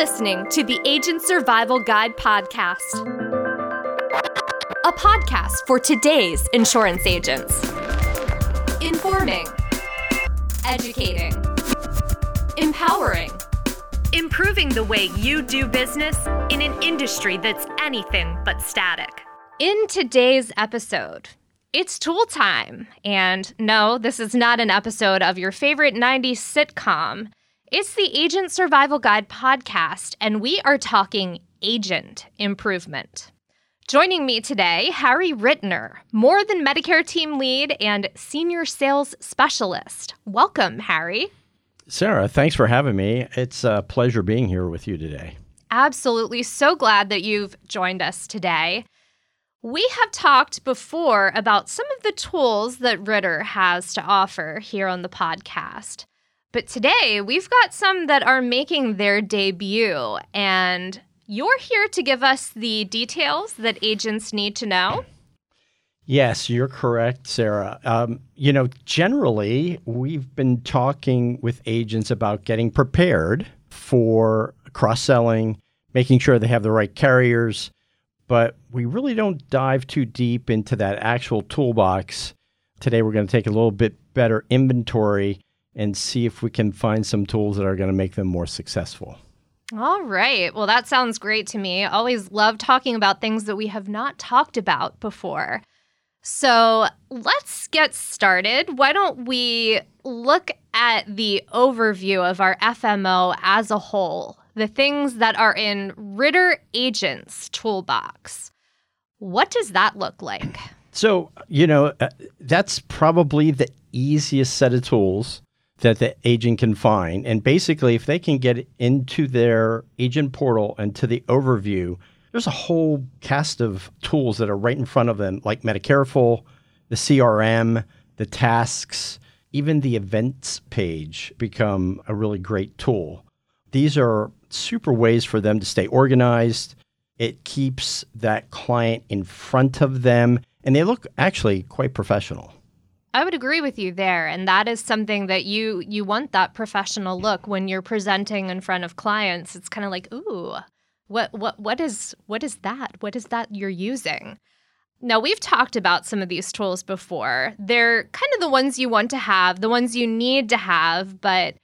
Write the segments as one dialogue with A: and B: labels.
A: listening to the Agent Survival Guide podcast, a podcast for today's insurance agents. Informing, educating, empowering, improving the way you do business in an industry that's anything but static. In today's episode, it's tool time. And no, this is not an episode of your favorite 90s sitcom. It's the Agent Survival Guide podcast, and we are talking agent improvement. Joining me today, Harry Rittner, more than Medicare team lead and senior sales specialist. Welcome, Harry.
B: Sarah, thanks for having me. It's a pleasure being here with you today.
A: Absolutely. So glad that you've joined us today. We have talked before about some of the tools that Ritter has to offer here on the podcast. But today, we've got some that are making their debut, and you're here to give us the details that agents need to know.
B: Yes, you're correct, Sarah. Um, you know, generally, we've been talking with agents about getting prepared for cross selling, making sure they have the right carriers, but we really don't dive too deep into that actual toolbox. Today, we're going to take a little bit better inventory and see if we can find some tools that are going to make them more successful.
A: All right. Well, that sounds great to me. Always love talking about things that we have not talked about before. So let's get started. Why don't we look at the overview of our FMO as a whole, the things that are in Ritter Agent's toolbox? What does that look like?
B: So, you know, uh, that's probably the easiest set of tools that the agent can find. And basically, if they can get into their agent portal and to the overview, there's a whole cast of tools that are right in front of them, like Medicareful, the CRM, the tasks, even the events page become a really great tool. These are super ways for them to stay organized. It keeps that client in front of them, and they look actually quite professional.
A: I would agree with you there and that is something that you you want that professional look when you're presenting in front of clients. It's kind of like, "Ooh, what what what is what is that? What is that you're using?" Now, we've talked about some of these tools before. They're kind of the ones you want to have, the ones you need to have, but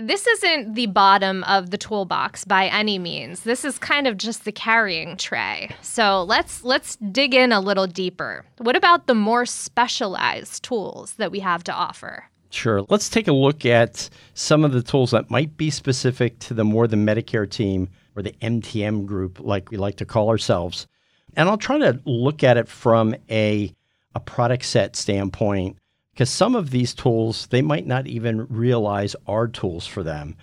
A: this isn't the bottom of the toolbox by any means. This is kind of just the carrying tray. So let's let's dig in a little deeper. What about the more specialized tools that we have to offer?
B: Sure. Let's take a look at some of the tools that might be specific to the more the Medicare team or the MTM group, like we like to call ourselves. And I'll try to look at it from a, a product set standpoint because some of these tools they might not even realize are tools for them.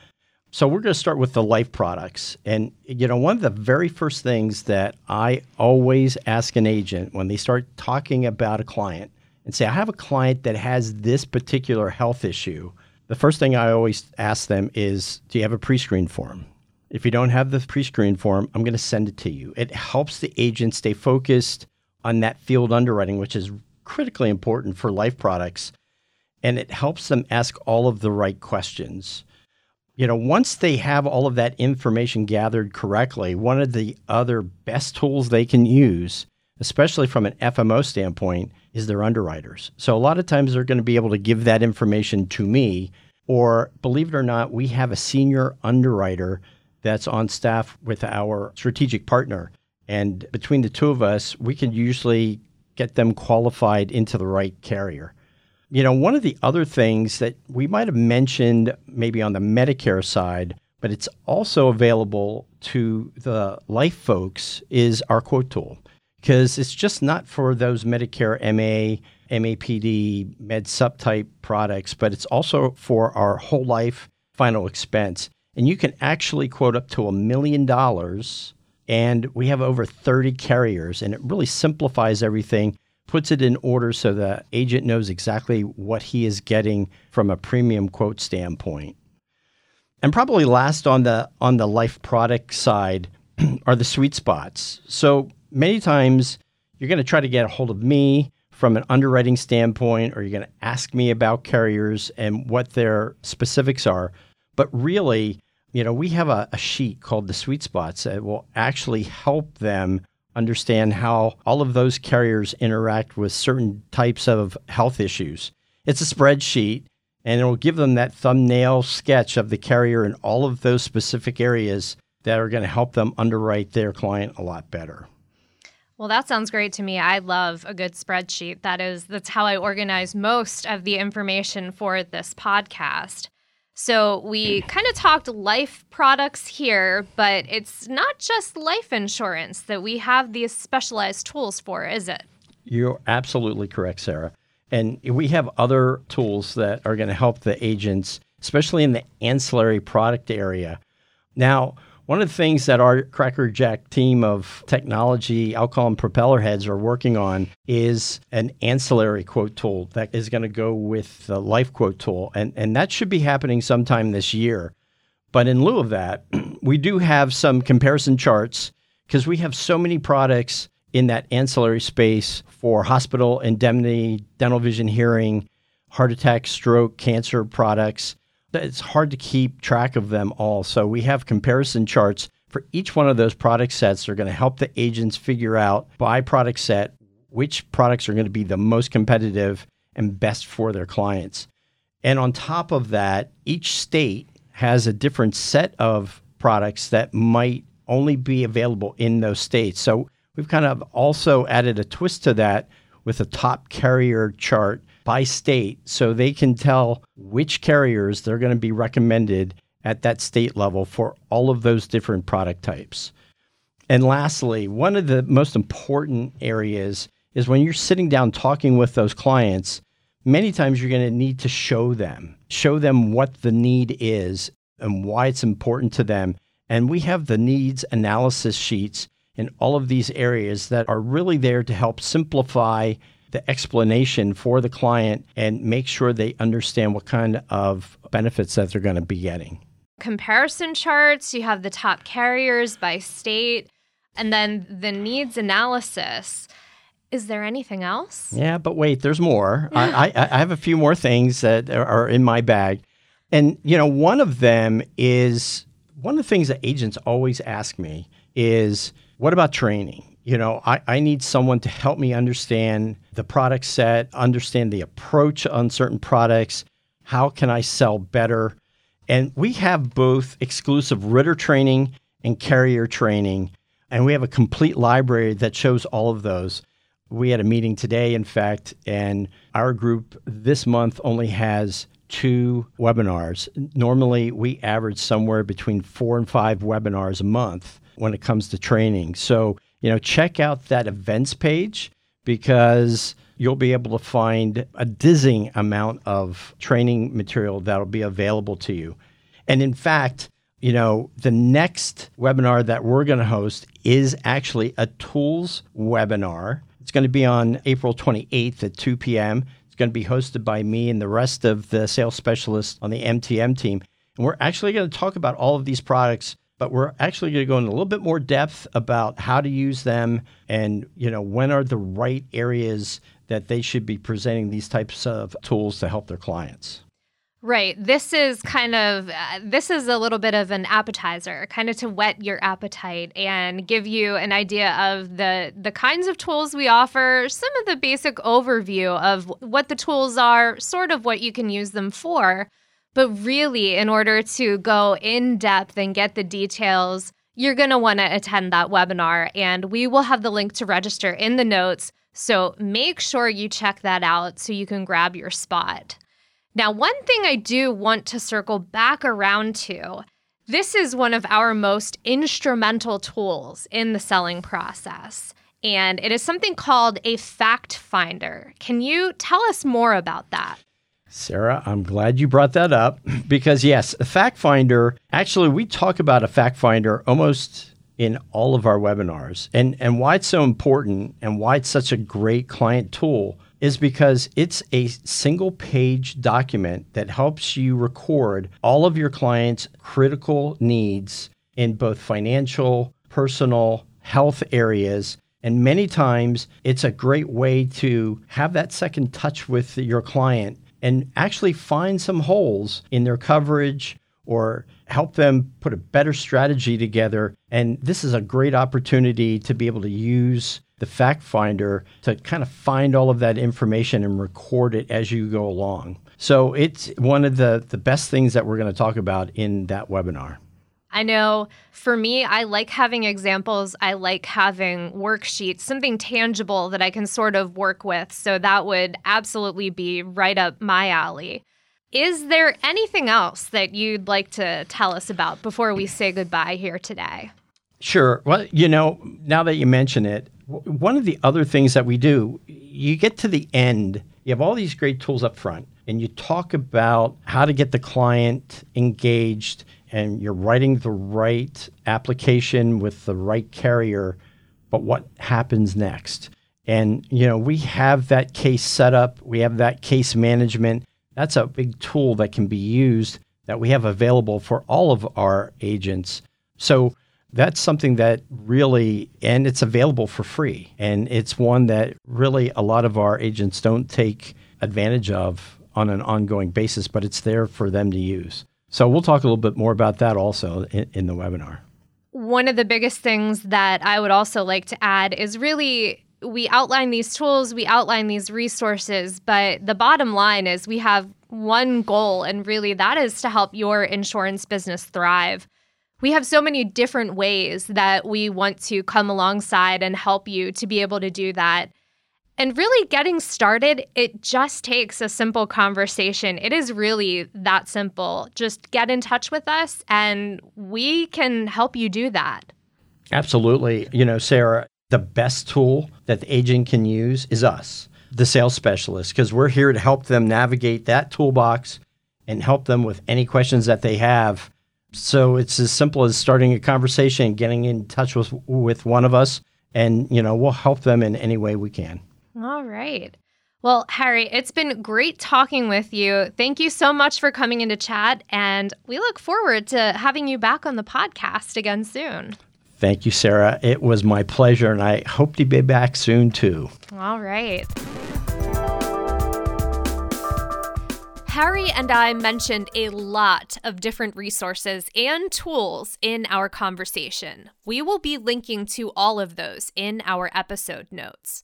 B: So we're going to start with the life products. And you know, one of the very first things that I always ask an agent when they start talking about a client and say, I have a client that has this particular health issue. The first thing I always ask them is, Do you have a pre screen form? If you don't have the pre screen form, I'm going to send it to you. It helps the agent stay focused on that field underwriting, which is critically important for life products and it helps them ask all of the right questions. You know, once they have all of that information gathered correctly, one of the other best tools they can use, especially from an FMO standpoint, is their underwriters. So a lot of times they're going to be able to give that information to me, or believe it or not, we have a senior underwriter that's on staff with our strategic partner. And between the two of us, we can usually get them qualified into the right carrier. You know, one of the other things that we might have mentioned maybe on the Medicare side, but it's also available to the life folks is our quote tool because it's just not for those Medicare MA, MAPD, Med Supp type products, but it's also for our whole life final expense. And you can actually quote up to a million dollars. And we have over 30 carriers, and it really simplifies everything puts it in order so the agent knows exactly what he is getting from a premium quote standpoint. And probably last on the on the life product side are the sweet spots. So many times you're going to try to get a hold of me from an underwriting standpoint or you're going to ask me about carriers and what their specifics are. But really, you know, we have a, a sheet called the sweet spots that will actually help them understand how all of those carriers interact with certain types of health issues. It's a spreadsheet and it will give them that thumbnail sketch of the carrier in all of those specific areas that are going to help them underwrite their client a lot better.
A: Well, that sounds great to me. I love a good spreadsheet. That is that's how I organize most of the information for this podcast. So we kind of talked life products here, but it's not just life insurance that we have these specialized tools for, is it?
B: You're absolutely correct, Sarah. And we have other tools that are going to help the agents, especially in the ancillary product area. Now, one of the things that our Crackerjack team of technology, I'll call them propeller heads, are working on is an ancillary quote tool that is going to go with the life quote tool. And, and that should be happening sometime this year. But in lieu of that, we do have some comparison charts because we have so many products in that ancillary space for hospital indemnity, dental vision hearing, heart attack, stroke, cancer products it's hard to keep track of them all. So we have comparison charts for each one of those product sets. They're going to help the agents figure out by product set which products are going to be the most competitive and best for their clients. And on top of that, each state has a different set of products that might only be available in those states. So we've kind of also added a twist to that with a top carrier chart by state so they can tell which carriers they're going to be recommended at that state level for all of those different product types. And lastly, one of the most important areas is when you're sitting down talking with those clients, many times you're going to need to show them, show them what the need is and why it's important to them. And we have the needs analysis sheets in all of these areas that are really there to help simplify the explanation for the client and make sure they understand what kind of benefits that they're going to be getting.
A: Comparison charts, you have the top carriers by state, and then the needs analysis. Is there anything else?
B: Yeah, but wait, there's more. I, I, I have a few more things that are in my bag. And, you know, one of them is one of the things that agents always ask me is, what about training? You know, I, I need someone to help me understand the product set, understand the approach on certain products. How can I sell better? And we have both exclusive Ritter training and carrier training. And we have a complete library that shows all of those. We had a meeting today, in fact, and our group this month only has two webinars. Normally, we average somewhere between four and five webinars a month when it comes to training. So you know, check out that events page because you'll be able to find a dizzying amount of training material that'll be available to you. And in fact, you know, the next webinar that we're going to host is actually a tools webinar. It's going to be on April 28th at 2 p.m. It's going to be hosted by me and the rest of the sales specialists on the MTM team. And we're actually going to talk about all of these products but we're actually going to go in a little bit more depth about how to use them and you know when are the right areas that they should be presenting these types of tools to help their clients
A: Right. This is kind of uh, this is a little bit of an appetizer, kind of to whet your appetite and give you an idea of the the kinds of tools we offer, some of the basic overview of what the tools are, sort of what you can use them for. But really, in order to go in depth and get the details, you're going to want to attend that webinar. And we will have the link to register in the notes. So make sure you check that out so you can grab your spot. Now, one thing I do want to circle back around to this is one of our most instrumental tools in the selling process. And it is something called a fact finder. Can you tell us more about that?
B: Sarah, I'm glad you brought that up because, yes, a fact finder, actually, we talk about a fact finder almost in all of our webinars. And, and why it's so important and why it's such a great client tool is because it's a single page document that helps you record all of your clients' critical needs in both financial, personal, health areas. And many times it's a great way to have that second touch with your client and actually find some holes in their coverage or help them put a better strategy together. And this is a great opportunity to be able to use the fact finder to kind of find all of that information and record it as you go along. So it's one of the, the best things that we're going to talk about in that webinar.
A: I know for me, I like having examples. I like having worksheets, something tangible that I can sort of work with. So that would absolutely be right up my alley. Is there anything else that you'd like to tell us about before we say goodbye here today?
B: Sure. Well, you know, now that you mention it, one of the other things that we do, you get to the end, you have all these great tools up front, and you talk about how to get the client engaged, and you're writing the right application with the right carrier, but what happens next? And, you know, we have that case set up, we have that case management that's a big tool that can be used that we have available for all of our agents. So that's something that really, and it's available for free. And it's one that really a lot of our agents don't take advantage of on an ongoing basis, but it's there for them to use. So we'll talk a little bit more about that also in, in the webinar.
A: One of the biggest things that I would also like to add is really we outline these tools, we outline these resources, but the bottom line is we have one goal, and really that is to help your insurance business thrive. We have so many different ways that we want to come alongside and help you to be able to do that. And really getting started, it just takes a simple conversation. It is really that simple. Just get in touch with us and we can help you do that.
B: Absolutely. You know, Sarah, the best tool that the agent can use is us, the sales specialist, because we're here to help them navigate that toolbox and help them with any questions that they have. So it's as simple as starting a conversation getting in touch with with one of us and you know, we'll help them in any way we can.
A: All right. Well, Harry, it's been great talking with you. Thank you so much for coming into chat and we look forward to having you back on the podcast again soon.
B: Thank you, Sarah. It was my pleasure, and I hope to be back soon too.
A: All right. Harry and I mentioned a lot of different resources and tools in our conversation. We will be linking to all of those in our episode notes.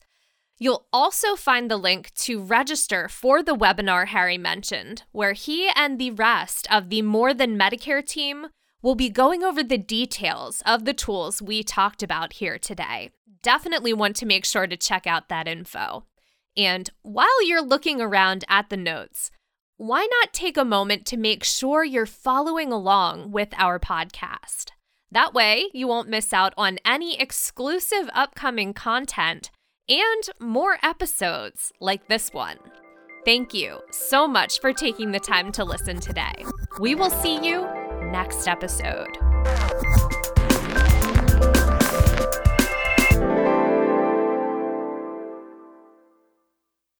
A: You'll also find the link to register for the webinar Harry mentioned, where he and the rest of the More Than Medicare team We'll be going over the details of the tools we talked about here today. Definitely want to make sure to check out that info. And while you're looking around at the notes, why not take a moment to make sure you're following along with our podcast? That way, you won't miss out on any exclusive upcoming content and more episodes like this one. Thank you so much for taking the time to listen today. We will see you next episode.